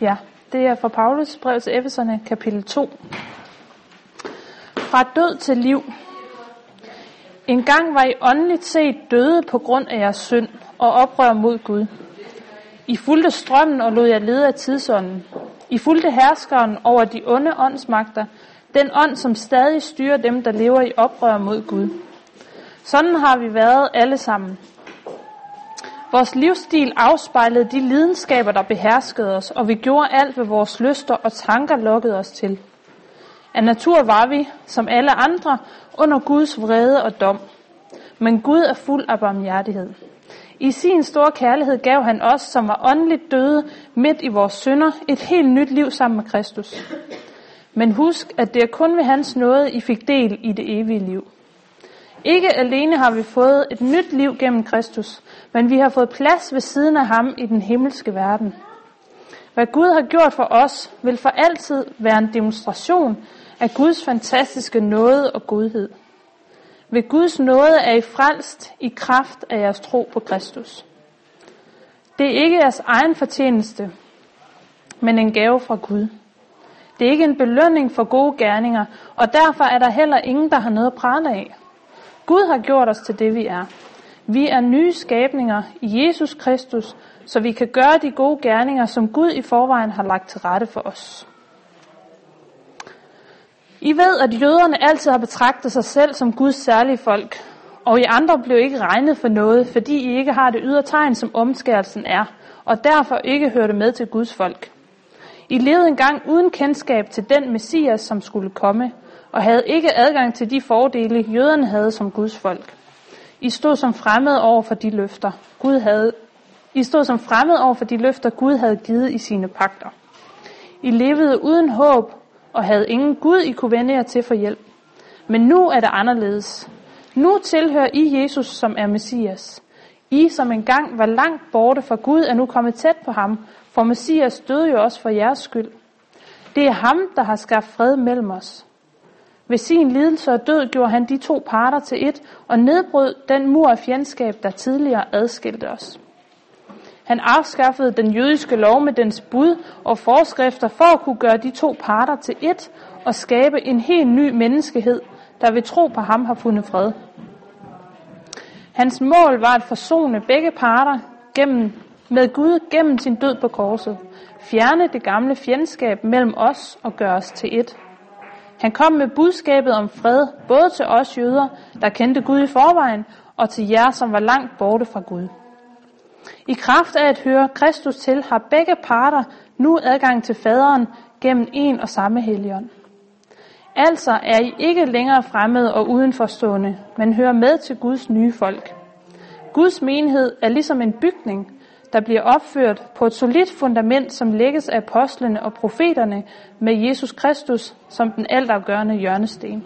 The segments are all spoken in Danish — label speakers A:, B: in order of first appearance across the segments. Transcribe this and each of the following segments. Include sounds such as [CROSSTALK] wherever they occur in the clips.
A: Ja, det er fra Paulus brev til Efeserne, kapitel 2. Fra død til liv. En gang var I åndeligt set døde på grund af jeres synd og oprør mod Gud. I fulgte strømmen og lod jer lede af tidsånden. I fulgte herskeren over de onde åndsmagter, den ånd, som stadig styrer dem, der lever i oprør mod Gud. Sådan har vi været alle sammen. Vores livsstil afspejlede de lidenskaber, der beherskede os, og vi gjorde alt, hvad vores lyster og tanker lukkede os til. Af natur var vi, som alle andre, under Guds vrede og dom. Men Gud er fuld af barmhjertighed. I sin store kærlighed gav han os, som var åndeligt døde midt i vores synder, et helt nyt liv sammen med Kristus. Men husk, at det er kun ved hans nåde, I fik del i det evige liv. Ikke alene har vi fået et nyt liv gennem Kristus, men vi har fået plads ved siden af ham i den himmelske verden. Hvad Gud har gjort for os, vil for altid være en demonstration af Guds fantastiske nåde og godhed. Ved Guds nåde er I frelst i kraft af jeres tro på Kristus. Det er ikke jeres egen fortjeneste, men en gave fra Gud. Det er ikke en belønning for gode gerninger, og derfor er der heller ingen, der har noget at prale af. Gud har gjort os til det, vi er. Vi er nye skabninger i Jesus Kristus, så vi kan gøre de gode gerninger, som Gud i forvejen har lagt til rette for os. I ved, at jøderne altid har betragtet sig selv som Guds særlige folk, og I andre blev ikke regnet for noget, fordi I ikke har det ydre tegn, som omskærelsen er, og derfor ikke hørte med til Guds folk. I levede engang uden kendskab til den messias, som skulle komme, og havde ikke adgang til de fordele, jøderne havde som Guds folk. I stod som fremmed over for de løfter, Gud havde I stod som fremmed over for de løfter, Gud havde givet i sine pakter. I levede uden håb og havde ingen Gud, I kunne vende jer til for hjælp. Men nu er det anderledes. Nu tilhører I Jesus, som er Messias. I, som engang var langt borte fra Gud, er nu kommet tæt på ham, for Messias døde jo også for jeres skyld. Det er ham, der har skabt fred mellem os. Ved sin lidelse og død gjorde han de to parter til et og nedbrød den mur af fjendskab, der tidligere adskilte os. Han afskaffede den jødiske lov med dens bud og forskrifter for at kunne gøre de to parter til et og skabe en helt ny menneskehed, der ved tro på ham har fundet fred. Hans mål var at forsone begge parter gennem, med Gud gennem sin død på korset, fjerne det gamle fjendskab mellem os og gøre os til et. Han kom med budskabet om fred, både til os jøder, der kendte Gud i forvejen, og til jer, som var langt borte fra Gud. I kraft af at høre Kristus til, har begge parter nu adgang til faderen gennem en og samme helligånd. Altså er I ikke længere fremmede og udenforstående, men hører med til Guds nye folk. Guds menighed er ligesom en bygning, der bliver opført på et solidt fundament, som lægges af apostlene og profeterne med Jesus Kristus som den altafgørende hjørnesten.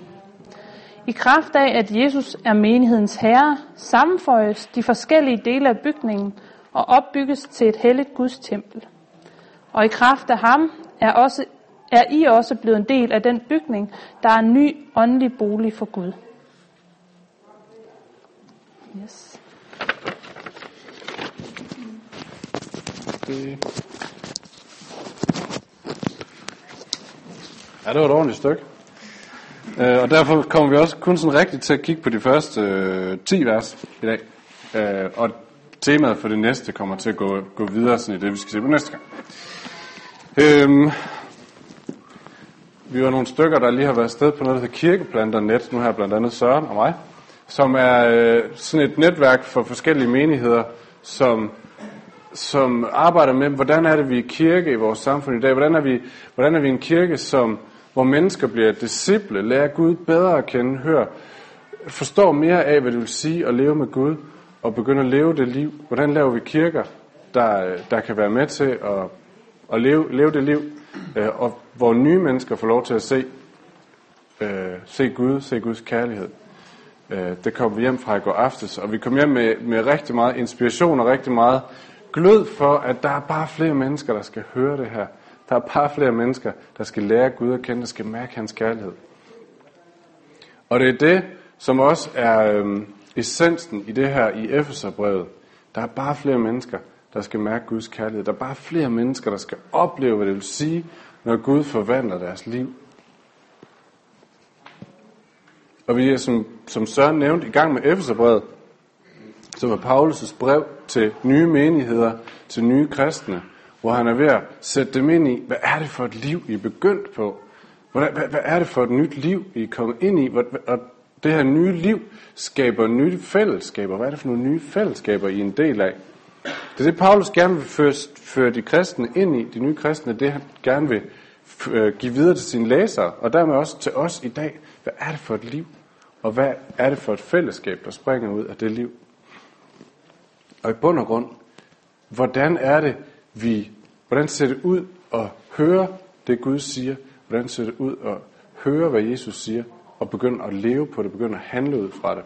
A: I kraft af, at Jesus er menighedens herre, sammenføjes de forskellige dele af bygningen og opbygges til et helligt Guds tempel. Og i kraft af ham er, også, er I også blevet en del af den bygning, der er en ny åndelig bolig for Gud. Yes.
B: Det... Øh, ja, det var et ordentligt stykke. Øh, og derfor kommer vi også kun sådan rigtigt til at kigge på de første øh, 10 vers i dag. Øh, og temaet for det næste kommer til at gå, gå videre sådan i det, vi skal se på næste gang. Øh, vi var nogle stykker, der lige har været sted på noget, der hedder Kirkeplanter.net, nu her blandt andet Søren og mig, som er øh, sådan et netværk for forskellige menigheder, som som arbejder med, hvordan er det, vi er kirke i vores samfund i dag? Hvordan er vi, hvordan er vi en kirke, som, hvor mennesker bliver disciple, lærer Gud bedre at kende, hører, forstår mere af, hvad det vil sige at leve med Gud, og begynde at leve det liv? Hvordan laver vi kirker, der, der kan være med til at, at leve, leve det liv, øh, og hvor nye mennesker får lov til at se, øh, se Gud, se Guds kærlighed? Øh, det kom vi hjem fra i går aftes, og vi kom hjem med, med rigtig meget inspiration og rigtig meget glød for, at der er bare flere mennesker, der skal høre det her. Der er bare flere mennesker, der skal lære Gud at kende, der skal mærke hans kærlighed. Og det er det, som også er øhm, essensen i det her i Efeserbrevet. Der er bare flere mennesker, der skal mærke Guds kærlighed. Der er bare flere mennesker, der skal opleve, hvad det vil sige, når Gud forvandler deres liv. Og vi er, som, som Søren nævnte, i gang med Efeserbrevet, som er Paulus' brev til nye menigheder, til nye kristne, hvor han er ved at sætte dem ind i, hvad er det for et liv, I er begyndt på? Hvad, hvad, hvad er det for et nyt liv, I er kommet ind i? Og det her nye liv skaber nye fællesskaber. Hvad er det for nogle nye fællesskaber, I er en del af? Det er det, Paulus gerne vil føre, føre de kristne ind i, de nye kristne, det han gerne vil øh, give videre til sine læsere, og dermed også til os i dag. Hvad er det for et liv? Og hvad er det for et fællesskab, der springer ud af det liv? Og i bund og grund, hvordan er det, vi, hvordan ser det ud at høre det Gud siger? Hvordan ser det ud at høre, hvad Jesus siger? Og begynde at leve på det, begynde at handle ud fra det.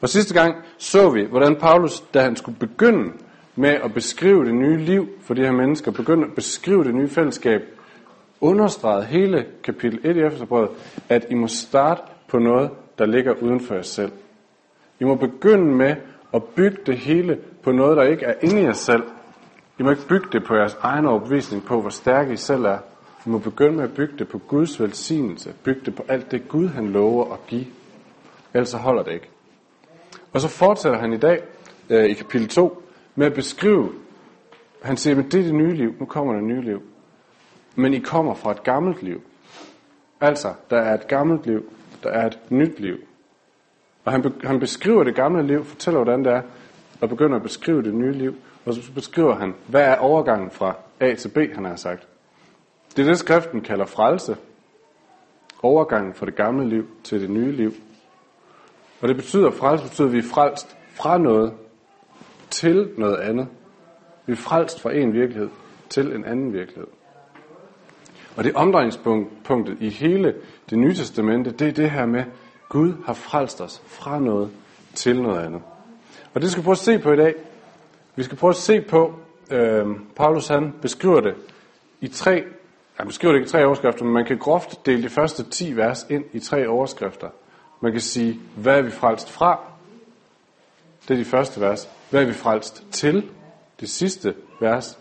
B: Og sidste gang så vi, hvordan Paulus, da han skulle begynde med at beskrive det nye liv for de her mennesker, begynde at beskrive det nye fællesskab, understregede hele kapitel 1 i Efterbrevet, at I må starte på noget, der ligger uden for jer selv. I må begynde med at bygge det hele på noget, der ikke er inde i jer selv. I må ikke bygge det på jeres egen overbevisning på, hvor stærke I selv er. I må begynde med at bygge det på Guds velsignelse. Bygge det på alt det Gud han lover at give. Ellers så holder det ikke. Og så fortsætter han i dag øh, i kapitel 2 med at beskrive, han siger, at det er det nye liv, nu kommer der nye liv. Men I kommer fra et gammelt liv. Altså, der er et gammelt liv, der er et nyt liv. Og han, be, han beskriver det gamle liv, fortæller hvordan det er, og begynder at beskrive det nye liv. Og så beskriver han, hvad er overgangen fra A til B, han har sagt. Det er det, skriften kalder frelse. Overgangen fra det gamle liv til det nye liv. Og det betyder, at frelse betyder, at vi er frelst fra noget til noget andet. Vi er frelst fra en virkelighed til en anden virkelighed. Og det omdrejningspunktet i hele det nye testamente, det er det her med, Gud har frelst os fra noget til noget andet. Og det skal vi prøve at se på i dag. Vi skal prøve at se på, øh, Paulus han beskriver det i tre, han beskriver det ikke i tre overskrifter, men man kan groft dele de første 10 vers ind i tre overskrifter. Man kan sige, hvad er vi frelst fra? Det er de første vers. Hvad er vi frelst til? Det sidste vers.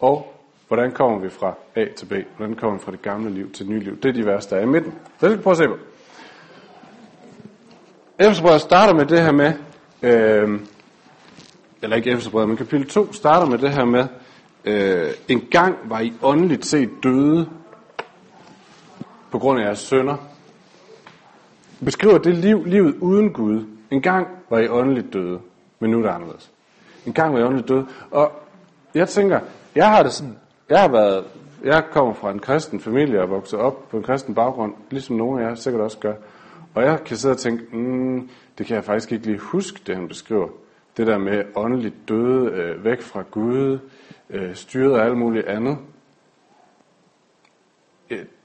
B: Og hvordan kommer vi fra A til B? Hvordan kommer vi fra det gamle liv til det nye liv? Det er de vers, der er i midten. Så det skal vi prøve at se på. Efterbrevet starter med det her med, øh, eller ikke Efterbrevet, men kapitel 2 starter med det her med, øh, en gang var I åndeligt set døde på grund af jeres sønder. Beskriver det liv, livet uden Gud. En gang var I åndeligt døde, men nu er det anderledes. En gang var I åndeligt døde. Og jeg tænker, jeg har det sådan, jeg har været, jeg kommer fra en kristen familie og vokset op på en kristen baggrund, ligesom nogle af jer sikkert også gør. Og jeg kan sidde og tænke, mm, det kan jeg faktisk ikke lige huske, det han beskriver. Det der med åndeligt døde, øh, væk fra Gud, øh, styret af alt muligt andet.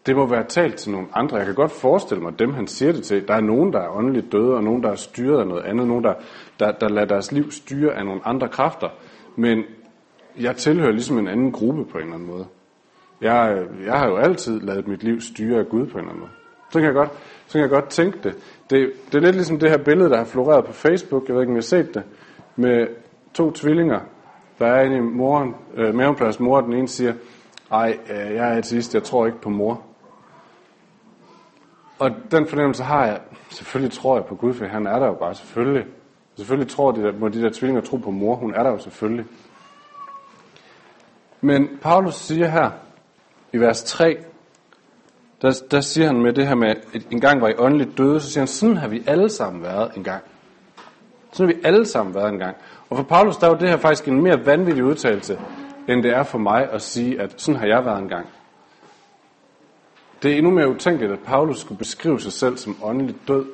B: Det må være talt til nogle andre. Jeg kan godt forestille mig, dem han siger det til. Der er nogen, der er åndeligt døde, og nogen, der er styret af noget andet. Nogen, der, der, der lader deres liv styre af nogle andre kræfter. Men jeg tilhører ligesom en anden gruppe på en eller anden måde. Jeg, jeg har jo altid lavet mit liv styre af Gud på en eller anden måde. Så kan jeg godt, så kan jeg godt tænke det. det. Det er lidt ligesom det her billede, der har floreret på Facebook. Jeg ved ikke, om I har set det. Med to tvillinger, der er inde i moren, øh, mavenplads mor, den ene siger, ej, øh, jeg er ateist, jeg tror ikke på mor. Og den fornemmelse har jeg, selvfølgelig tror jeg på Gud, for han er der jo bare, selvfølgelig. Selvfølgelig tror de der, må de der tvillinger tro på mor, hun er der jo selvfølgelig. Men Paulus siger her i vers 3, der, der siger han med det her med, at en gang var I åndeligt døde, så siger han, sådan har vi alle sammen været en gang. Sådan har vi alle sammen været en gang. Og for Paulus, der er jo det her faktisk en mere vanvittig udtalelse, end det er for mig at sige, at sådan har jeg været en gang. Det er endnu mere utænkeligt, at Paulus skulle beskrive sig selv som åndeligt død.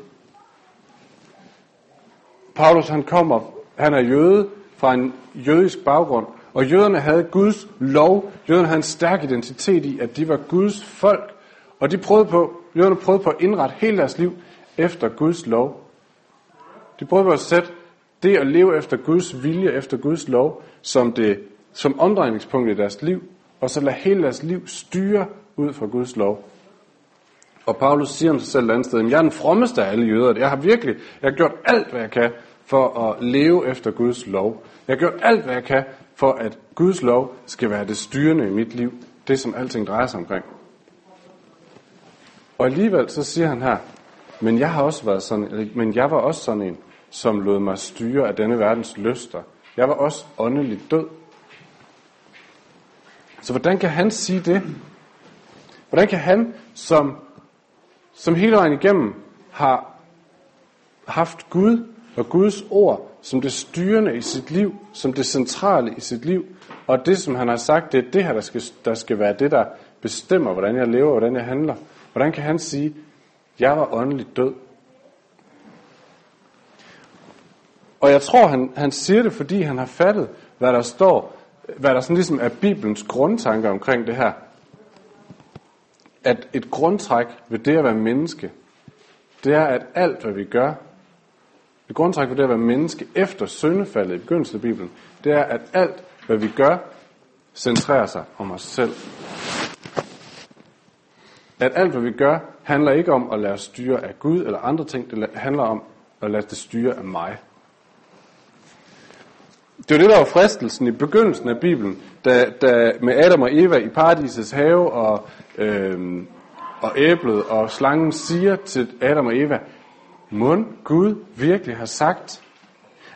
B: Paulus, han kommer, han er jøde fra en jødisk baggrund, og jøderne havde Guds lov. Jøderne havde en stærk identitet i, at de var Guds folk. Og de prøvede på, jøderne prøvede på at indrette hele deres liv efter Guds lov. De prøvede på at sætte det at leve efter Guds vilje, efter Guds lov, som, det, som omdrejningspunkt i deres liv, og så lade hele deres liv styre ud fra Guds lov. Og Paulus siger om sig selv et andet sted, jeg er den frommeste af alle jøder. Jeg har virkelig, jeg har gjort alt, hvad jeg kan, for at leve efter Guds lov. Jeg har gjort alt, hvad jeg kan, for at Guds lov skal være det styrende i mit liv. Det, som alting drejer sig omkring. Og alligevel så siger han her, men jeg har også været sådan, men jeg var også sådan en, som lod mig styre af denne verdens lyster. Jeg var også åndeligt død. Så hvordan kan han sige det? Hvordan kan han, som, som hele vejen igennem har haft Gud og Guds ord som det styrende i sit liv, som det centrale i sit liv, og det, som han har sagt, det er det her, der skal, der skal være det, der bestemmer, hvordan jeg lever, hvordan jeg handler. Hvordan kan han sige, jeg var åndeligt død? Og jeg tror, han, han siger det, fordi han har fattet, hvad der står, hvad der sådan ligesom er Bibelens grundtanke omkring det her. At et grundtræk ved det at være menneske, det er, at alt, hvad vi gør, et grundtræk ved det at være menneske efter syndefaldet i begyndelsen af Bibelen, det er, at alt, hvad vi gør, centrerer sig om os selv. At alt, hvad vi gør, handler ikke om at lade os styre af Gud eller andre ting. Det handler om at lade det styre af mig. Det var det, der var fristelsen i begyndelsen af Bibelen, da, da med Adam og Eva i paradisets have og, øh, og æblet og slangen siger til Adam og Eva, må Gud virkelig har sagt?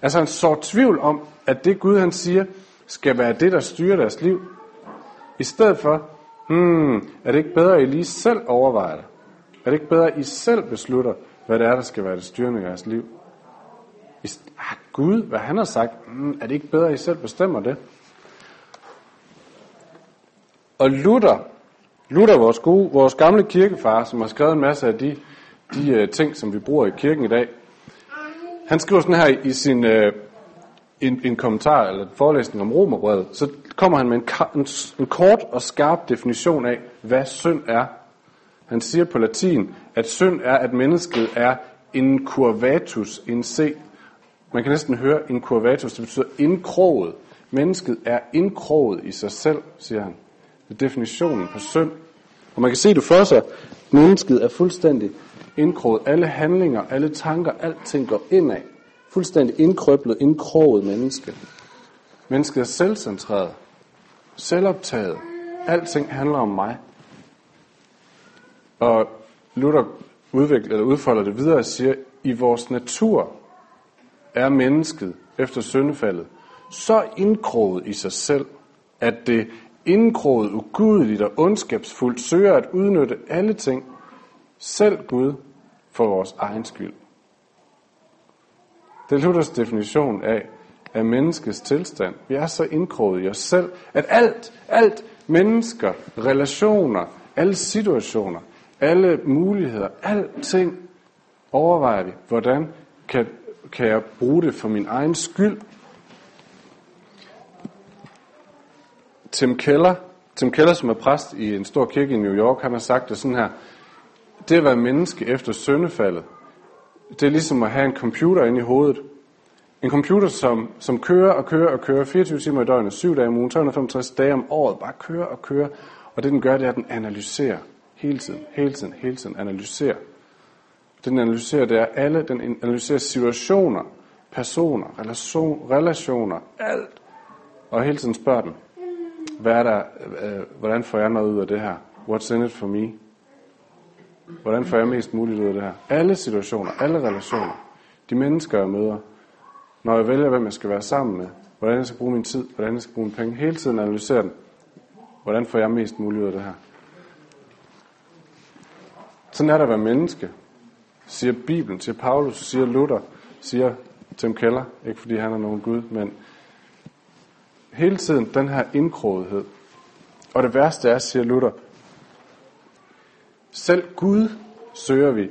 B: Altså han så tvivl om, at det Gud han siger, skal være det, der styrer deres liv. I stedet for, hmm, er det ikke bedre, at I lige selv overvejer det? Er det ikke bedre, at I selv beslutter, hvad det er, der skal være det styrende i jeres liv? I, ah, Gud, hvad han har sagt, hmm, er det ikke bedre, at I selv bestemmer det? Og Luther, Luther vores, gode, vores gamle kirkefar, som har skrevet en masse af de, de uh, ting, som vi bruger i kirken i dag, han skriver sådan her i sin uh, en, en kommentar eller en forelæsning om romerbrevet, så kommer han med en, en, en kort og skarp definition af, hvad synd er. Han siger på latin, at synd er, at mennesket er en curvatus in se. Man kan næsten høre en curvatus, det betyder indkroget. Mennesket er indkroget i sig selv, siger han. Det er definitionen på synd. Og man kan se det for sig. Mennesket er fuldstændig indkroget. Alle handlinger, alle tanker, alting går indad fuldstændig indkrøblet, indkroget menneske. Mennesket er selvcentreret, selvoptaget. Alting handler om mig. Og Luther udvikler, eller udfolder det videre og siger, i vores natur er mennesket efter syndefaldet så indkroget i sig selv, at det indkroget, ugudeligt og ondskabsfuldt søger at udnytte alle ting, selv Gud, for vores egen skyld. Det er Luthers definition af, af menneskets tilstand. Vi er så indkroget i os selv, at alt, alt mennesker, relationer, alle situationer, alle muligheder, alting overvejer vi, hvordan kan, kan jeg bruge det for min egen skyld. Tim Keller, Tim Keller, som er præst i en stor kirke i New York, han har sagt det sådan her, det at være menneske efter syndefaldet, det er ligesom at have en computer inde i hovedet. En computer, som, som kører og kører og kører 24 timer i døgnet, 7 dage om ugen, 365 dage om året, bare kører og kører. Og det den gør, det er, at den analyserer hele tiden, hele tiden, hele tiden analyserer. Den analyserer, det er alle, den analyserer situationer, personer, relation, relationer, alt. Og hele tiden spørger den, hvad er der, øh, øh hvordan får jeg noget ud af det her? What's in it for me? Hvordan får jeg mest muligt ud af det her? Alle situationer, alle relationer, de mennesker, jeg møder, når jeg vælger, hvem jeg skal være sammen med, hvordan jeg skal bruge min tid, hvordan jeg skal bruge mine penge, hele tiden analysere den. Hvordan får jeg mest muligt ud af det her? Sådan er der at være menneske, siger Bibelen, siger Paulus, siger Luther, siger Tim Keller, ikke fordi han er nogen Gud, men hele tiden den her indkrogethed. Og det værste er, siger Luther, selv Gud søger vi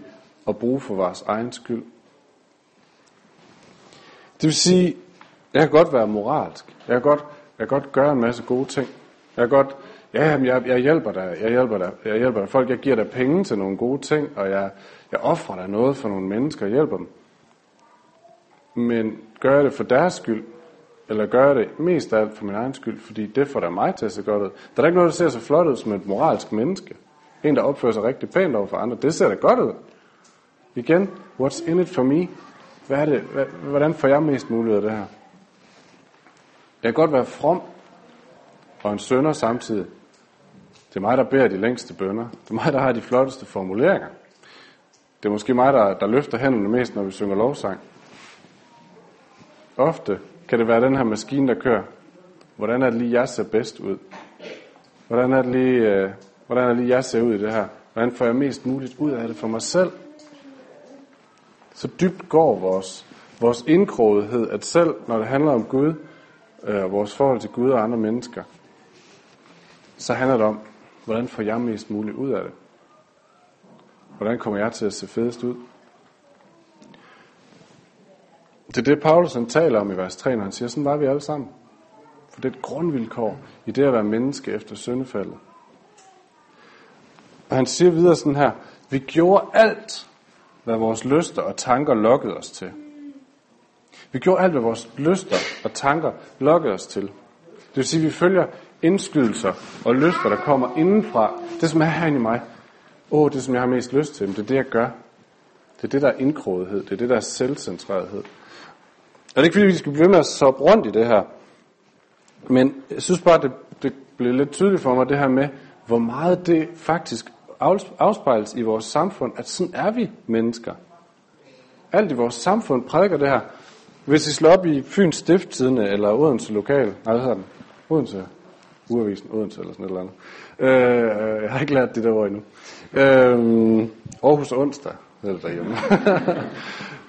B: at bruge for vores egen skyld. Det vil sige, jeg kan godt være moralsk. Jeg kan godt, jeg kan godt gøre en masse gode ting. Jeg kan godt, ja, jeg, jeg hjælper dig, jeg hjælper dig, jeg hjælper dig. Folk, jeg giver dig penge til nogle gode ting, og jeg, jeg offrer dig noget for nogle mennesker og hjælper dem. Men gør jeg det for deres skyld, eller gør jeg det mest af alt for min egen skyld, fordi det får da mig til at se godt ud. Der er ikke noget, der ser så flot ud som et moralsk menneske. En, der opfører sig rigtig pænt over for andre. Det ser da godt ud. Igen, what's in it for me? hvad er det, hvordan får jeg mest muligt af det her? Jeg kan godt være from og en sønder samtidig. Det er mig, der beder de længste bønder. Det er mig, der har de flotteste formuleringer. Det er måske mig, der, der løfter hænderne mest, når vi synger lovsang. Ofte kan det være den her maskine, der kører. Hvordan er det lige, jeg ser bedst ud? Hvordan er det lige, øh, hvordan er lige jeg ser ud i det her? Hvordan får jeg mest muligt ud af det for mig selv? Så dybt går vores, vores indkrogethed, at selv når det handler om Gud, øh, og vores forhold til Gud og andre mennesker, så handler det om, hvordan får jeg mest muligt ud af det? Hvordan kommer jeg til at se fedest ud? Det er det, Paulus han taler om i vers 3, når han siger, sådan var vi alle sammen. For det er et grundvilkår i det at være menneske efter syndefaldet. Og han siger videre sådan her, vi gjorde alt, hvad vores lyster og tanker lokkede os til. Vi gjorde alt, hvad vores lyster og tanker lokkede os til. Det vil sige, at vi følger indskydelser og lyster, der kommer indenfra. Det, som er herinde i mig. Åh, det, som jeg har mest lyst til, det er det, jeg gør. Det er det, der er indkrogethed. Det er det, der er selvcentrerethed. Og det er ikke, fordi vi skal blive ved med at soppe rundt i det her. Men jeg synes bare, det, det blev lidt tydeligt for mig, det her med, hvor meget det faktisk afspejles i vores samfund, at sådan er vi mennesker. Alt i vores samfund prædiker det her. Hvis I slår op i Fyns Stifttidende eller Odense Lokal, nej, hvad hedder den? Odense, Uavisen, Odense eller sådan et eller andet. Øh, øh jeg har ikke lært det der ord endnu. Øh, Aarhus Onsdag hedder det derhjemme.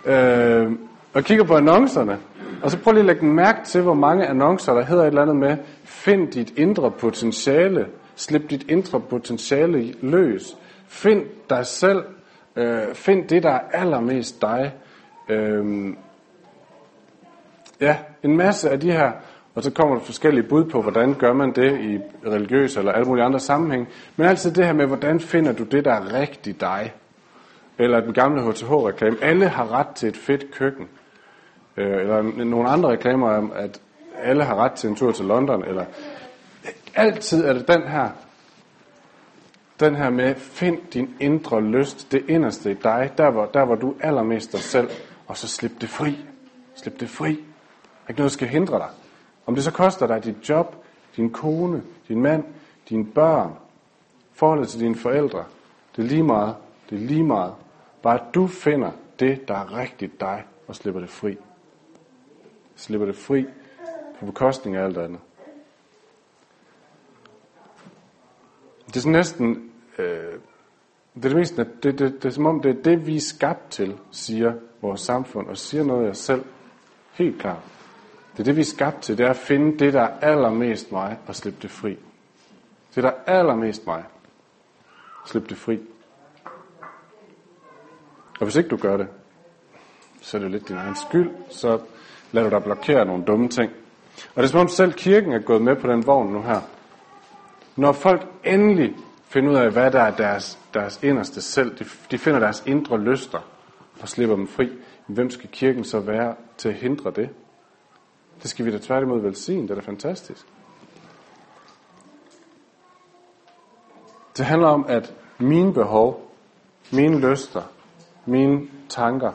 B: [LAUGHS] øh, og kigger på annoncerne, og så prøv lige at lægge mærke til, hvor mange annoncer, der hedder et eller andet med, find dit indre potentiale, slip dit indre potentiale løs, find dig selv, øh, find det, der er allermest dig. Øh, ja, en masse af de her, og så kommer der forskellige bud på, hvordan gør man det i religiøse eller alle mulige andre sammenhæng. Men altid det her med, hvordan finder du det, der er rigtig dig? Eller den gamle HTH-reklame. Alle har ret til et fedt køkken. Øh, eller nogle andre reklamer om, at alle har ret til en tur til London. Eller altid er det den her, den her med, find din indre lyst, det inderste i dig, der hvor, der hvor du allermest dig selv, og så slip det fri. Slip det fri. Der er ikke noget, der skal hindre dig. Om det så koster dig dit job, din kone, din mand, dine børn, forholdet til dine forældre, det er lige meget. Det er lige meget. Bare at du finder det, der er rigtigt dig, og slipper det fri. Slipper det fri på bekostning af alt andet. Det er sådan næsten, øh, det er det mest, det, det, det, det er som om det er det, vi er skabt til, siger vores samfund, og siger noget af os selv. Helt klart. Det er det, vi er skabt til, det er at finde det, der er allermest mig, og slippe det fri. Det, der er allermest mig. Slip det fri. Og hvis ikke du gør det, så er det lidt din egen skyld, så lader du dig blokere nogle dumme ting. Og det er som om selv kirken er gået med på den vogn nu her. Når folk endelig finder ud af, hvad der er deres, deres inderste selv, de, de finder deres indre lyster og slipper dem fri, hvem skal kirken så være til at hindre det? Det skal vi da tværtimod velsigne, det er da fantastisk. Det handler om, at mine behov, mine lyster, mine tanker,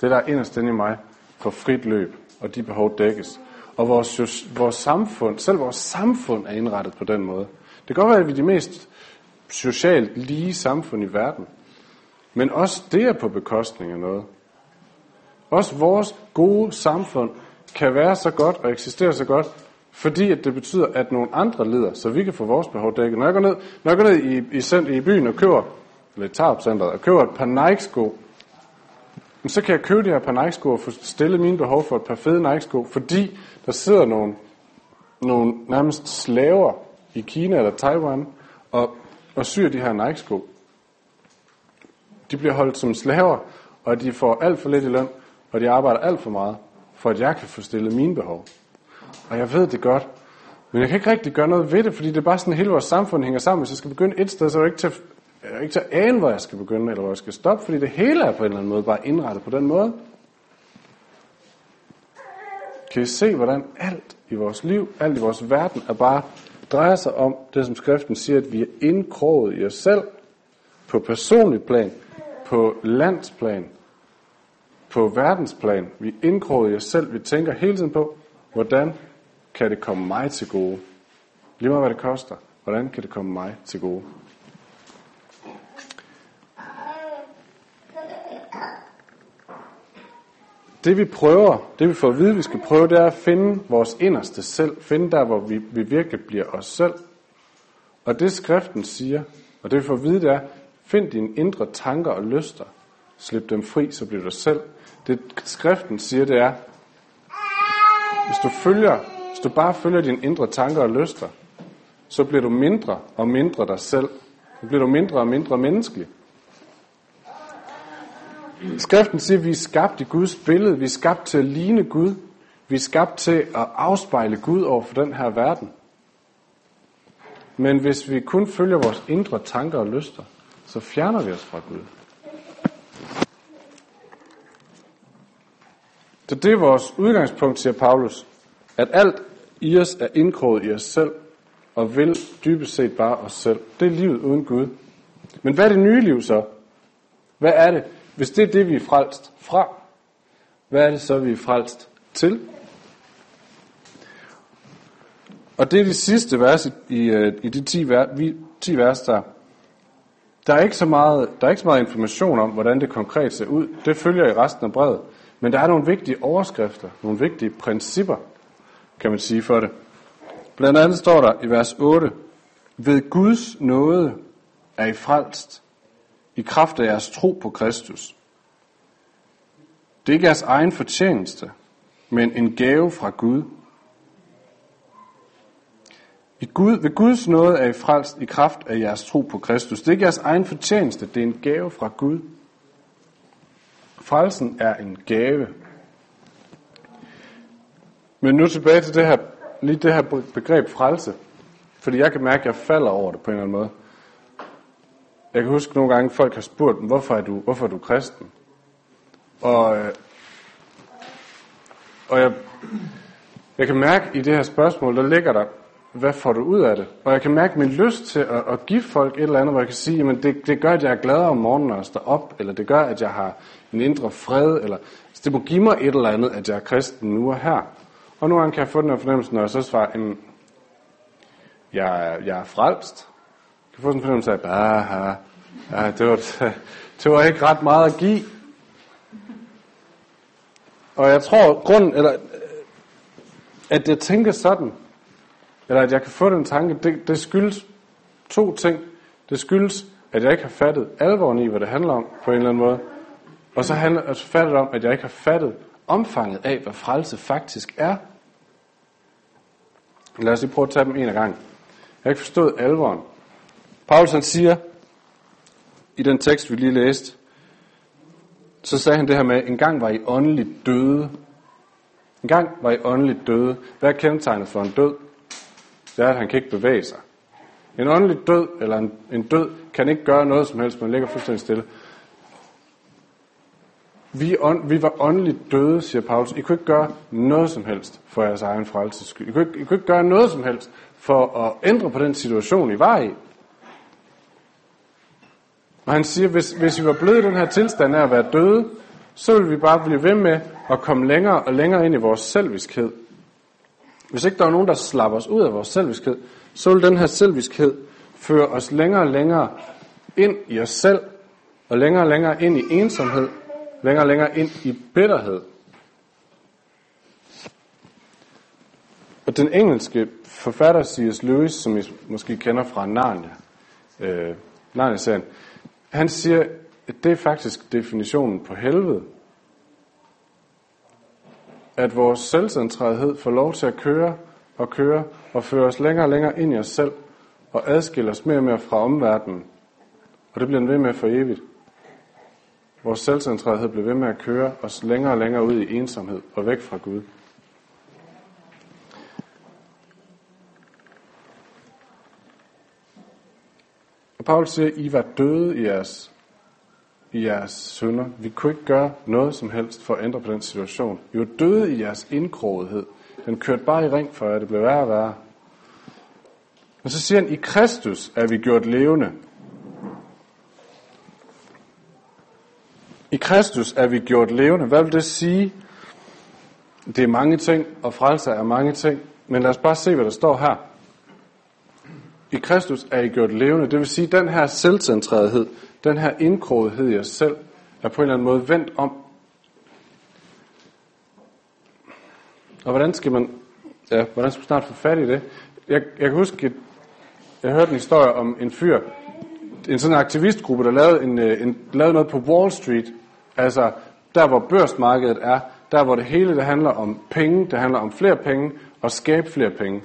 B: det der er inderst inde i mig, får frit løb, og de behov dækkes. Og vores, vores samfund, selv vores samfund er indrettet på den måde. Det kan godt være, at vi er de mest socialt lige samfund i verden. Men også det er på bekostning af noget. Også vores gode samfund kan være så godt og eksistere så godt, fordi at det betyder, at nogle andre lider, så vi kan få vores behov dækket. Når jeg går ned, når jeg går ned i, i, i byen og køber, eller i Tarp-centret, og køber et par Nike-sko, så kan jeg købe de her par Nike-sko og få stillet mine behov for et par fede Nike-sko, fordi der sidder nogle, nogle nærmest slaver i Kina eller Taiwan og, og syr de her Nike-sko. De bliver holdt som slaver, og de får alt for lidt i løn, og de arbejder alt for meget for at jeg kan få stillet mine behov. Og jeg ved det godt, men jeg kan ikke rigtig gøre noget ved det, fordi det er bare sådan, at hele vores samfund hænger sammen. Hvis jeg skal begynde et sted, så er det ikke til, jeg er ikke til at ane, hvor jeg skal begynde, eller hvor jeg skal stoppe, fordi det hele er på en eller anden måde bare indrettet på den måde. Kan I se, hvordan alt i vores liv, alt i vores verden, er bare drejer sig om det, som skriften siger, at vi er indkroget i os selv, på personligt plan, på landsplan, på verdensplan. Vi er indkroget i os selv. Vi tænker hele tiden på, hvordan kan det komme mig til gode? Lige meget hvad det koster. Hvordan kan det komme mig til gode? Det vi prøver, det vi får at vide, vi skal prøve, det er at finde vores inderste selv. Finde der, hvor vi, vi virkelig bliver os selv. Og det skriften siger, og det vi får at vide, det er, find dine indre tanker og lyster. Slip dem fri, så bliver du selv. Det skriften siger, det er, hvis du følger, hvis du bare følger dine indre tanker og lyster, så bliver du mindre og mindre dig selv. Så bliver du mindre og mindre menneskelig. Skriften siger, at vi er skabt i Guds billede. Vi er skabt til at ligne Gud. Vi er skabt til at afspejle Gud over for den her verden. Men hvis vi kun følger vores indre tanker og lyster, så fjerner vi os fra Gud. Så det er vores udgangspunkt, siger Paulus, at alt i os er indkroget i os selv, og vil dybest set bare os selv. Det er livet uden Gud. Men hvad er det nye liv så? Hvad er det? Hvis det er det, vi er frelst fra, hvad er det så, vi er frelst til? Og det er det sidste vers i, i, øh, i de 10, vers, 10 vers, der der er, ikke så meget, der er ikke så meget information om, hvordan det konkret ser ud. Det følger i resten af brevet. Men der er nogle vigtige overskrifter, nogle vigtige principper, kan man sige for det. Blandt andet står der i vers 8, ved Guds nåde er I frelst, i kraft af jeres tro på Kristus. Det er ikke jeres egen fortjeneste, men en gave fra Gud. I Gud, ved Guds nåde er I frelst i kraft af jeres tro på Kristus. Det er ikke jeres egen fortjeneste, det er en gave fra Gud. Frelsen er en gave. Men nu tilbage til det her, lige det her begreb frelse. Fordi jeg kan mærke, at jeg falder over det på en eller anden måde. Jeg kan huske nogle gange, folk har spurgt mig, hvorfor er du, hvorfor er du kristen? Og, øh, og jeg, jeg kan mærke i det her spørgsmål, der ligger der, hvad får du ud af det? Og jeg kan mærke min lyst til at, at give folk et eller andet, hvor jeg kan sige, jamen det, det gør, at jeg er gladere om morgenen, når jeg står op, eller det gør, at jeg har en indre fred, eller altså, det må give mig et eller andet, at jeg er kristen nu og her. Og nu kan jeg få den her fornemmelse, når jeg så svarer, jamen, jeg, jeg er frelst. Kan få sådan en fornemmelse af, ah, ja, det, var, [LAUGHS] det var ikke ret meget at give. Og jeg tror, grund, eller, at jeg tænker sådan, eller at jeg kan få den tanke, det, det skyldes to ting. Det skyldes, at jeg ikke har fattet alvoren i, hvad det handler om på en eller anden måde. Og så handler det fattet om, at jeg ikke har fattet omfanget af, hvad frelse faktisk er. Lad os lige prøve at tage dem en af gangen. Jeg har ikke forstået alvoren. Paulus han siger, i den tekst, vi lige læste, så sagde han det her med, en gang var I åndeligt døde. En gang var I åndeligt døde. Hvad er kendetegnet for en død? det er, at han kan ikke bevæge sig. En åndelig død, eller en, en død, kan ikke gøre noget som helst, man ligger fuldstændig stille. Vi, ånd, vi var åndeligt døde, siger Paulus. I kunne ikke gøre noget som helst for jeres egen frelses skyld. I kunne, ikke, I kunne ikke gøre noget som helst for at ændre på den situation, I var i. Og han siger, hvis, hvis vi var blevet i den her tilstand af at være døde, så ville vi bare blive ved med at komme længere og længere ind i vores selviskhed. Hvis ikke der er nogen, der slapper os ud af vores selviskhed, så vil den her selviskhed føre os længere og længere ind i os selv, og længere og længere ind i ensomhed, længere og længere ind i bitterhed. Og den engelske forfatter C.S. Lewis, som I måske kender fra Narnia, øh, Narnia-serien, han siger, at det er faktisk definitionen på helvede at vores selvcentrerethed får lov til at køre og køre og føre os længere og længere ind i os selv og adskille os mere og mere fra omverdenen. Og det bliver den ved med for evigt. Vores selvcentrerethed bliver ved med at køre os længere og længere ud i ensomhed og væk fra Gud. Og Paul siger, I var døde i jeres i jeres sønder. Vi kunne ikke gøre noget som helst for at ændre på den situation. I var døde i jeres indkrogethed. Den kørte bare i ring for jer, det blev værre og værre. Men så siger han, i Kristus er vi gjort levende. I Kristus er vi gjort levende. Hvad vil det sige? Det er mange ting, og frelse er mange ting. Men lad os bare se, hvad der står her. I Kristus er I gjort levende. Det vil sige, at den her selvcentrerethed, den her indkrogethed i os selv, er på en eller anden måde vendt om. Og hvordan skal man, ja, hvordan skal man snart få fat i det? Jeg, jeg kan huske, jeg hørte en historie om en fyr, en sådan aktivistgruppe, der lavede, en, øh, en, lavede noget på Wall Street. Altså der, hvor børsmarkedet er, der hvor det hele det handler om penge, det handler om flere penge og skabe flere penge.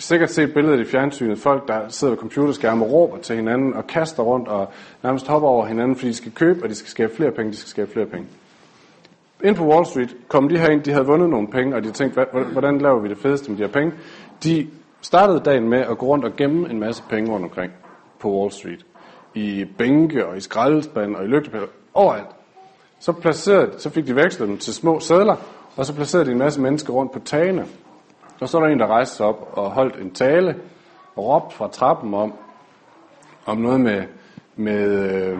B: Sikkert set billedet i fjernsynet, folk der sidder ved computerskærme og råber til hinanden og kaster rundt og nærmest hopper over hinanden, fordi de skal købe, og de skal skabe flere penge, de skal skabe flere penge. Ind på Wall Street kom de her ind, de havde vundet nogle penge, og de tænkte, hvordan laver vi det fedeste med de her penge? De startede dagen med at gå rundt og gemme en masse penge rundt omkring på Wall Street. I bænke og i skraldespand og i lygtepæler. Overalt. Så, placerede, så fik de vekslet dem til små sædler, og så placerede de en masse mennesker rundt på tagene. Og så var der en, der rejste sig op og holdt en tale og råbte fra trappen om, om noget med, med øh,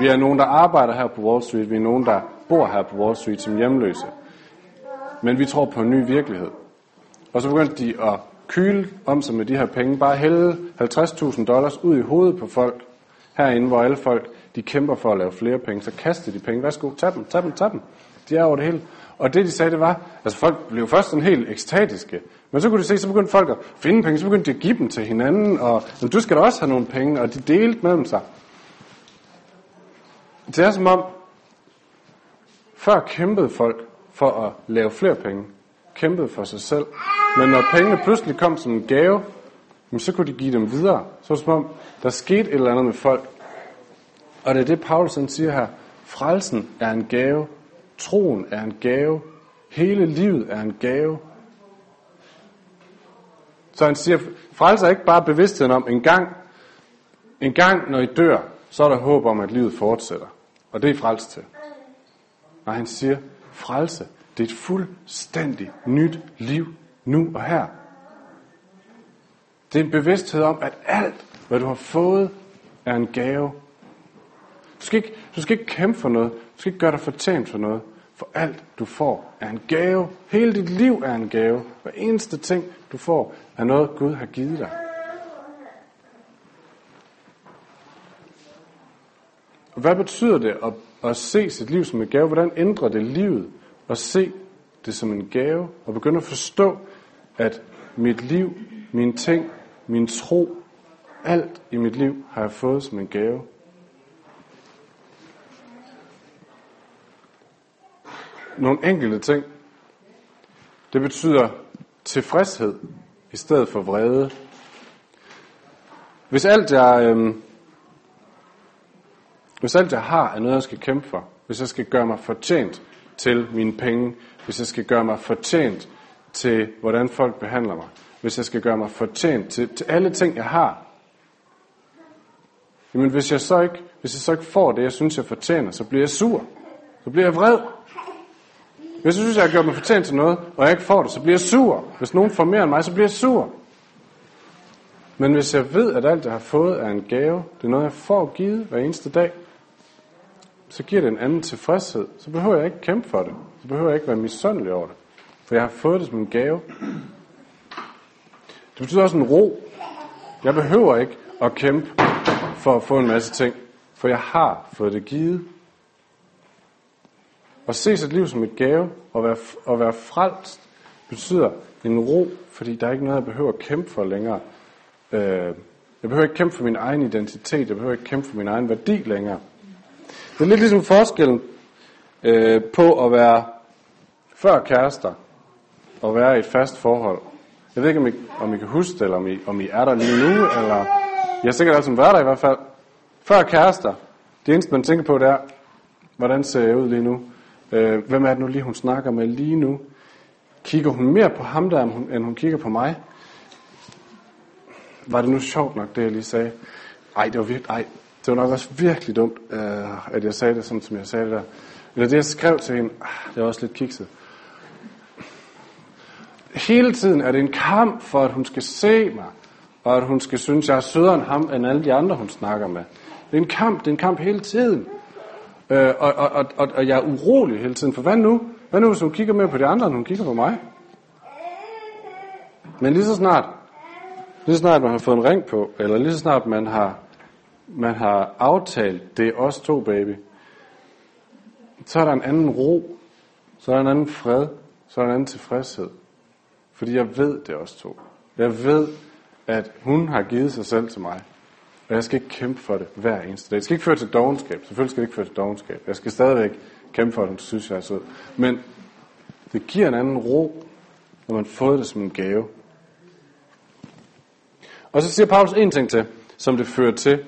B: vi er nogen, der arbejder her på Wall Street, vi er nogen, der bor her på Wall Street som hjemløse. Men vi tror på en ny virkelighed. Og så begyndte de at kyle om sig med de her penge, bare hælde 50.000 dollars ud i hovedet på folk, herinde, hvor alle folk, de kæmper for at lave flere penge, så kaster de penge, værsgo, tag dem, tag dem, tag dem. De er over det hele. Og det de sagde, det var, altså folk blev først sådan helt ekstatiske, men så kunne de se, så begyndte folk at finde penge, så begyndte de at give dem til hinanden, og du skal da også have nogle penge, og de delte mellem sig. Det er som om, før kæmpede folk for at lave flere penge, kæmpede for sig selv, men når pengene pludselig kom som en gave, så kunne de give dem videre. Så var det som om, der skete et eller andet med folk. Og det er det, Paulus siger her. Frelsen er en gave. Troen er en gave. Hele livet er en gave. Så han siger, frelse er ikke bare bevidstheden om, en gang, en gang når I dør, så er der håb om, at livet fortsætter. Og det er frelse til. Nej, han siger, frelse, det er et fuldstændig nyt liv nu og her. Det er en bevidsthed om, at alt, hvad du har fået, er en gave. Du skal, ikke, du skal ikke kæmpe for noget. Du skal ikke gøre dig fortjent for noget. For alt, du får, er en gave. Hele dit liv er en gave. Hver eneste ting, du får, er noget, Gud har givet dig. Hvad betyder det at, at se sit liv som en gave? Hvordan ændrer det livet at se det som en gave? Og begynde at forstå, at mit liv, mine ting, min tro, alt i mit liv har jeg fået som en gave. Nogle enkelte ting. Det betyder tilfredshed i stedet for vrede. Hvis alt jeg, øh, hvis alt jeg har er noget, jeg skal kæmpe for, hvis jeg skal gøre mig fortjent til mine penge, hvis jeg skal gøre mig fortjent til, hvordan folk behandler mig, hvis jeg skal gøre mig fortjent til, til alle ting, jeg har, jamen hvis jeg, så ikke, hvis jeg så ikke får det, jeg synes, jeg fortjener, så bliver jeg sur. Så bliver jeg vred. Hvis jeg synes, jeg har gjort mig fortjent til noget, og jeg ikke får det, så bliver jeg sur. Hvis nogen får mere end mig, så bliver jeg sur. Men hvis jeg ved, at alt, jeg har fået, er en gave, det er noget, jeg får givet hver eneste dag, så giver det en anden tilfredshed. Så behøver jeg ikke kæmpe for det. Så behøver jeg ikke være misundelig over det. For jeg har fået det som en gave. Det betyder også en ro. Jeg behøver ikke at kæmpe for at få en masse ting. For jeg har fået det givet. At se sit liv som et gave og være, og være frelst betyder en ro, fordi der er ikke noget, jeg behøver at kæmpe for længere. Øh, jeg behøver ikke kæmpe for min egen identitet. Jeg behøver ikke kæmpe for min egen værdi længere. Det er lidt ligesom forskellen øh, på at være før kærester og være i et fast forhold. Jeg ved ikke, om I, om I kan huske det, eller om I, om I er der lige nu, eller jeg har sikkert altid været der i hvert fald. Før kærester, det eneste, man tænker på, det er, hvordan ser jeg ud lige nu? Øh, hvem er det nu lige, hun snakker med lige nu? Kigger hun mere på ham der, end hun kigger på mig? Var det nu sjovt nok, det jeg lige sagde? Ej, det var virkelig, ej, det var nok også virkelig dumt, øh, at jeg sagde det, sådan som jeg sagde det der. Eller det, jeg skrev til hende, ah, det var også lidt kikset. Hele tiden er det en kamp for, at hun skal se mig, og at hun skal synes, at jeg er sødere end ham, end alle de andre, hun snakker med. Det er en kamp, det er en kamp hele tiden. Øh, og, og, og, og, og jeg er urolig hele tiden, for hvad nu? Hvad nu, hvis hun kigger mere på de andre, end hun kigger på mig? Men lige så snart, lige så snart man har fået en ring på, eller lige så snart man har, man har aftalt, det er os to, baby, så er der en anden ro, så er der en anden fred, så er der en anden tilfredshed. Fordi jeg ved, det er os to. Jeg ved, at hun har givet sig selv til mig. Og jeg skal ikke kæmpe for det hver eneste dag. Det skal ikke føre til dogenskab. Selvfølgelig skal det ikke føre til dogenskab. Jeg skal stadigvæk kæmpe for, den, hun synes, jeg er sød. Men det giver en anden ro, når man får det som en gave. Og så siger Paulus en ting til, som det fører til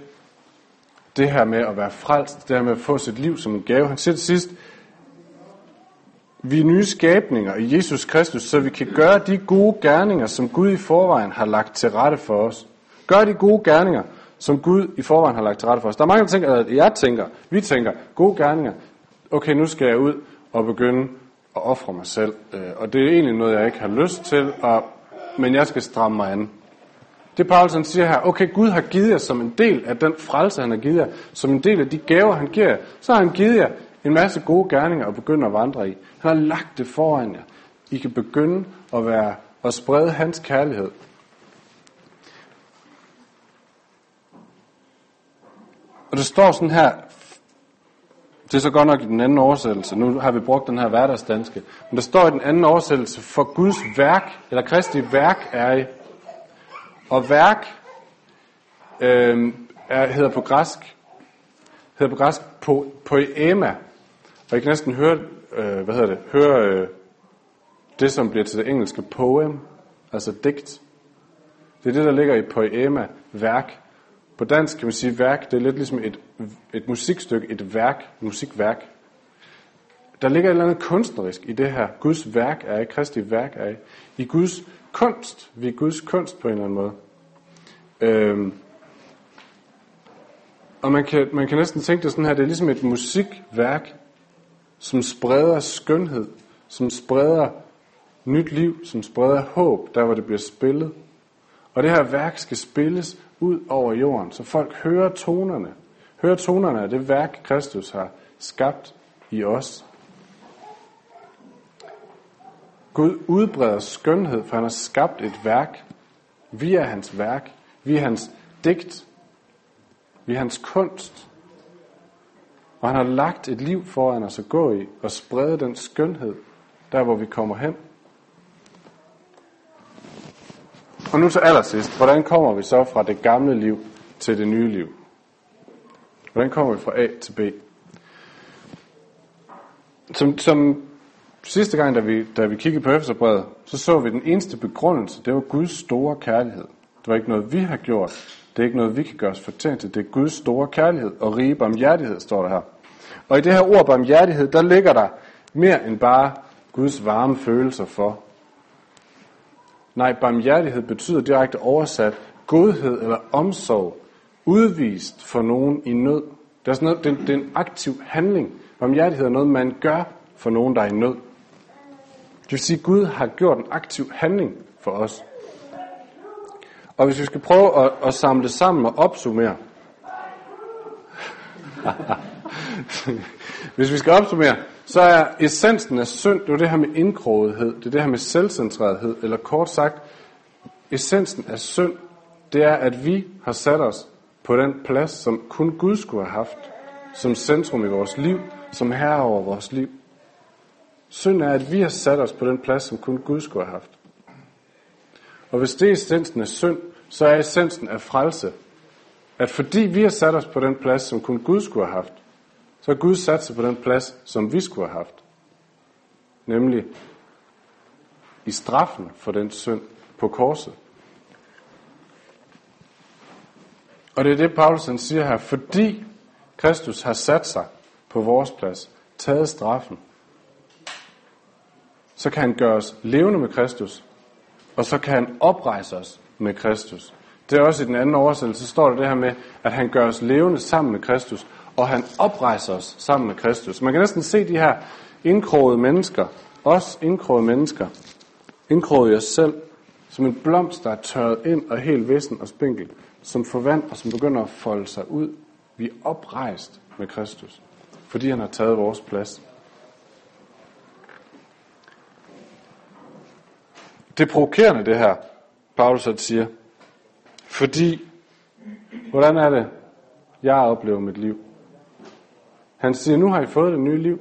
B: det her med at være frelst, det her med at få sit liv som en gave. Han siger til sidst, vi er nye skabninger i Jesus Kristus, så vi kan gøre de gode gerninger, som Gud i forvejen har lagt til rette for os. Gør de gode gerninger, som Gud i forvejen har lagt til rette for os. Der er mange, der tænker, at jeg tænker, vi tænker, gode gerninger, okay, nu skal jeg ud og begynde at ofre mig selv. Øh, og det er egentlig noget, jeg ikke har lyst til, og, men jeg skal stramme mig an. Det Paulus han siger her, okay, Gud har givet jer som en del af den frelse, han har givet jer, som en del af de gaver, han giver jer, så har han givet jer en masse gode gerninger at begynde at vandre i. Han har lagt det foran jer. I kan begynde at være at sprede hans kærlighed. Og det står sådan her, det er så godt nok i den anden oversættelse, nu har vi brugt den her hverdagsdanske, men der står i den anden oversættelse, for Guds værk, eller Kristi værk er i. Og værk øh, er, hedder på græsk, hedder på græsk po, poema. Og I kan næsten høre, øh, hvad hedder det, høre øh, det, som bliver til det engelske poem, altså digt. Det er det, der ligger i poema, værk. På dansk kan man sige værk, det er lidt ligesom et, et musikstykke, et værk, et musikværk. Der ligger et eller andet kunstnerisk i det her. Guds værk er i, Kristi værk er i. I Guds kunst. Vi er Guds kunst på en eller anden måde. Øhm, og man kan, man kan næsten tænke det sådan her, det er ligesom et musikværk, som spreder skønhed, som spreder nyt liv, som spreder håb, der hvor det bliver spillet. Og det her værk skal spilles ud over jorden, så folk hører tonerne. Hører tonerne af det værk, Kristus har skabt i os. Gud udbreder skønhed, for han har skabt et værk. Vi er hans værk. Vi er hans digt. Vi er hans kunst. Og han har lagt et liv foran os at gå i og sprede den skønhed, der hvor vi kommer hen. Og nu til allersidst, hvordan kommer vi så fra det gamle liv til det nye liv? Hvordan kommer vi fra A til B? Som, som sidste gang, da vi, da vi kiggede på Efterbrevet, så så vi den eneste begrundelse, det var Guds store kærlighed. Det var ikke noget, vi har gjort. Det er ikke noget, vi kan gøre os fortjent til. Det er Guds store kærlighed og rige barmhjertighed, står der her. Og i det her ord barmhjertighed, der ligger der mere end bare Guds varme følelser for. Nej, barmhjertighed betyder direkte oversat godhed eller omsorg, udvist for nogen i nød. Det er, sådan noget, det, det er en aktiv handling. Barmhjertighed er noget, man gør for nogen, der er i nød. Det vil sige, at Gud har gjort en aktiv handling for os. Og hvis vi skal prøve at, at samle sammen og opsummere, [LAUGHS] hvis vi skal opsummere, så er essensen af synd, det er det her med indkrogethed, det er det her med selvcentrerethed, eller kort sagt, essensen af synd, det er, at vi har sat os på den plads, som kun Gud skulle have haft, som centrum i vores liv, som herre over vores liv. Synd er, at vi har sat os på den plads, som kun Gud skulle have haft. Og hvis det er essensen af synd, så er essensen af frelse, at fordi vi har sat os på den plads, som kun Gud skulle have haft, så har Gud sat sig på den plads, som vi skulle have haft. Nemlig i straffen for den synd på korset. Og det er det, Paulus han siger her. Fordi Kristus har sat sig på vores plads, taget straffen, så kan han gøre os levende med Kristus, og så kan han oprejse os med Kristus. Det er også i den anden oversættelse, så står der det her med, at han gør os levende sammen med Kristus, og han oprejser os sammen med Kristus. Man kan næsten se de her indkrogede mennesker, os indkrogede mennesker, indkrogede i os selv, som en blomst, der er tørret ind og helt vissen og spinkel, som får og som begynder at folde sig ud. Vi er oprejst med Kristus. fordi han har taget vores plads. Det er provokerende det her, Paulus siger. Fordi, hvordan er det, jeg oplever mit liv? Han siger, nu har I fået det nye liv.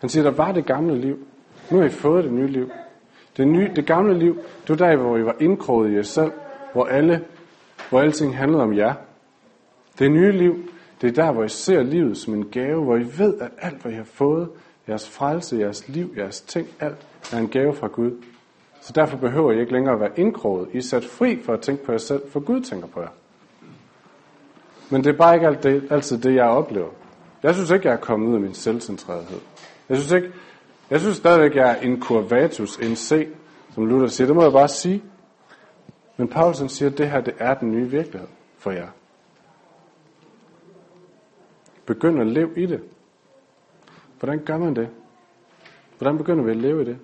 B: Han siger, der var det gamle liv. Nu har I fået det nye liv. Det, nye, det gamle liv, det var der, hvor I var indkroget i jer selv, hvor alle, hvor alting handlede om jer. Det nye liv, det er der, hvor I ser livet som en gave, hvor I ved, at alt, hvad I har fået, jeres frelse, jeres liv, jeres ting, alt er en gave fra Gud. Så derfor behøver I ikke længere at være indkroget. I er sat fri for at tænke på jer selv, for Gud tænker på jer. Men det er bare ikke altid det, jeg oplever. Jeg synes ikke, jeg er kommet ud af min selvcentrerethed. Jeg synes ikke, jeg synes stadigvæk, jeg er en curvatus, en C, som Luther siger. Det må jeg bare sige. Men Paulsen siger, at det her det er den nye virkelighed for jer. Begynd at leve i det. Hvordan gør man det? Hvordan begynder vi at leve i det?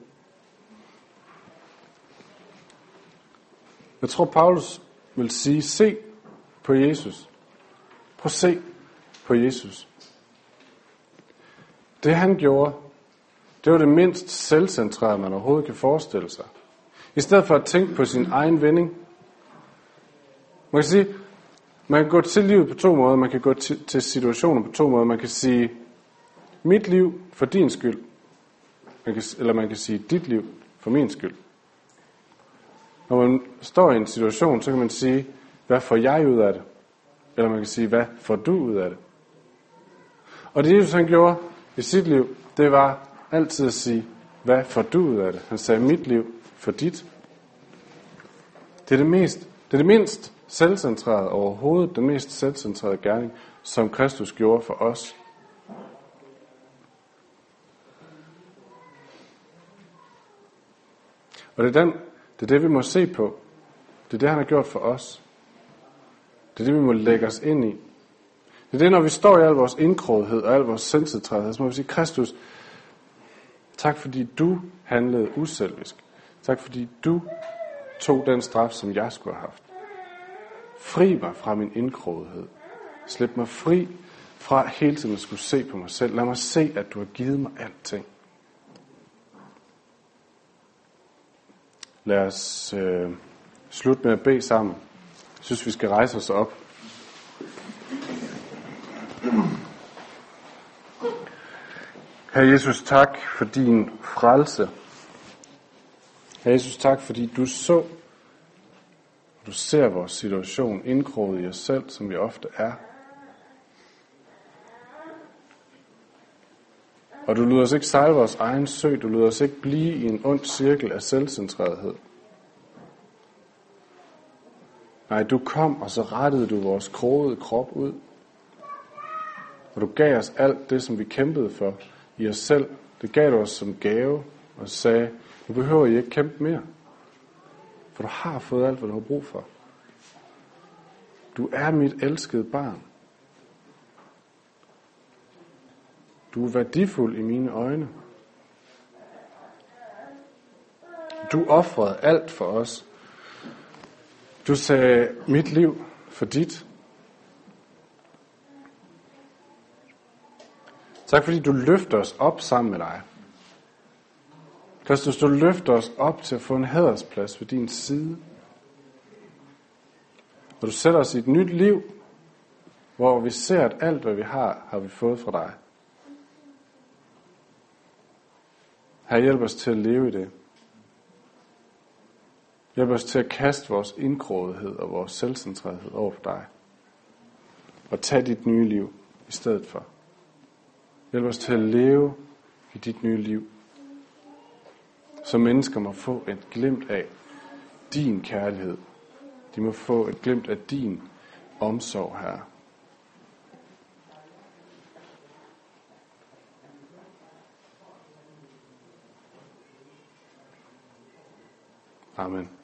B: Jeg tror, Paulus vil sige, se på Jesus. Prøv at se på Jesus. Det han gjorde, det var det mindst selvcentrerede, man overhovedet kan forestille sig. I stedet for at tænke på sin egen vinding. Man kan sige, man kan gå til livet på to måder. Man kan gå til, til situationer på to måder. Man kan sige, mit liv for din skyld. Man kan, eller man kan sige, dit liv for min skyld. Når man står i en situation, så kan man sige, hvad får jeg ud af det? Eller man kan sige, hvad får du ud af det? Og det Jesus han gjorde i sit liv, det var altid at sige, hvad får du ud af det? Han sagde, mit liv for dit. Det er det, mest, det er det mindst selvcentrerede overhovedet, den mest selvcentrerede gerning, som Kristus gjorde for os. Og det er, den, det er det, vi må se på. Det er det, han har gjort for os. Det er det, vi må lægge os ind i. Det er det, når vi står i al vores indkrådhed og al vores selvcentrerhed, så må vi sige, Kristus, tak fordi du handlede uselvisk. Tak fordi du tog den straf, som jeg skulle have haft. Fri mig fra min indkrådighed. Slip mig fri fra hele tiden at skulle se på mig selv. Lad mig se, at du har givet mig alting. Lad os øh, slutte med at bede sammen. Jeg synes, vi skal rejse os op. Herre Jesus, tak for din frelse. Herre Jesus, tak fordi du så, du ser vores situation indkroget i os selv, som vi ofte er. Og du lyder os ikke sejle vores egen sø, du lyder os ikke blive i en ond cirkel af selvcentrerethed. Nej, du kom, og så rettede du vores krogede krop ud. Og du gav os alt det, som vi kæmpede for i os selv. Det gav du os som gave, og sagde, nu behøver I ikke kæmpe mere. For du har fået alt, hvad du har brug for. Du er mit elskede barn. Du er værdifuld i mine øjne. Du offrede alt for os. Du sagde mit liv for dit. Tak fordi du løfter os op sammen med dig. Kristus, du løfter os op til at få en hædersplads ved din side. Og du sætter os i et nyt liv, hvor vi ser, at alt, hvad vi har, har vi fået fra dig. Her hjælp os til at leve i det. Hjælp os til at kaste vores indgrådighed og vores selvcentrerethed over for dig. Og tage dit nye liv i stedet for. Hjælp os til at leve i dit nye liv. Så mennesker må få et glimt af din kærlighed. De må få et glimt af din omsorg her. Amen.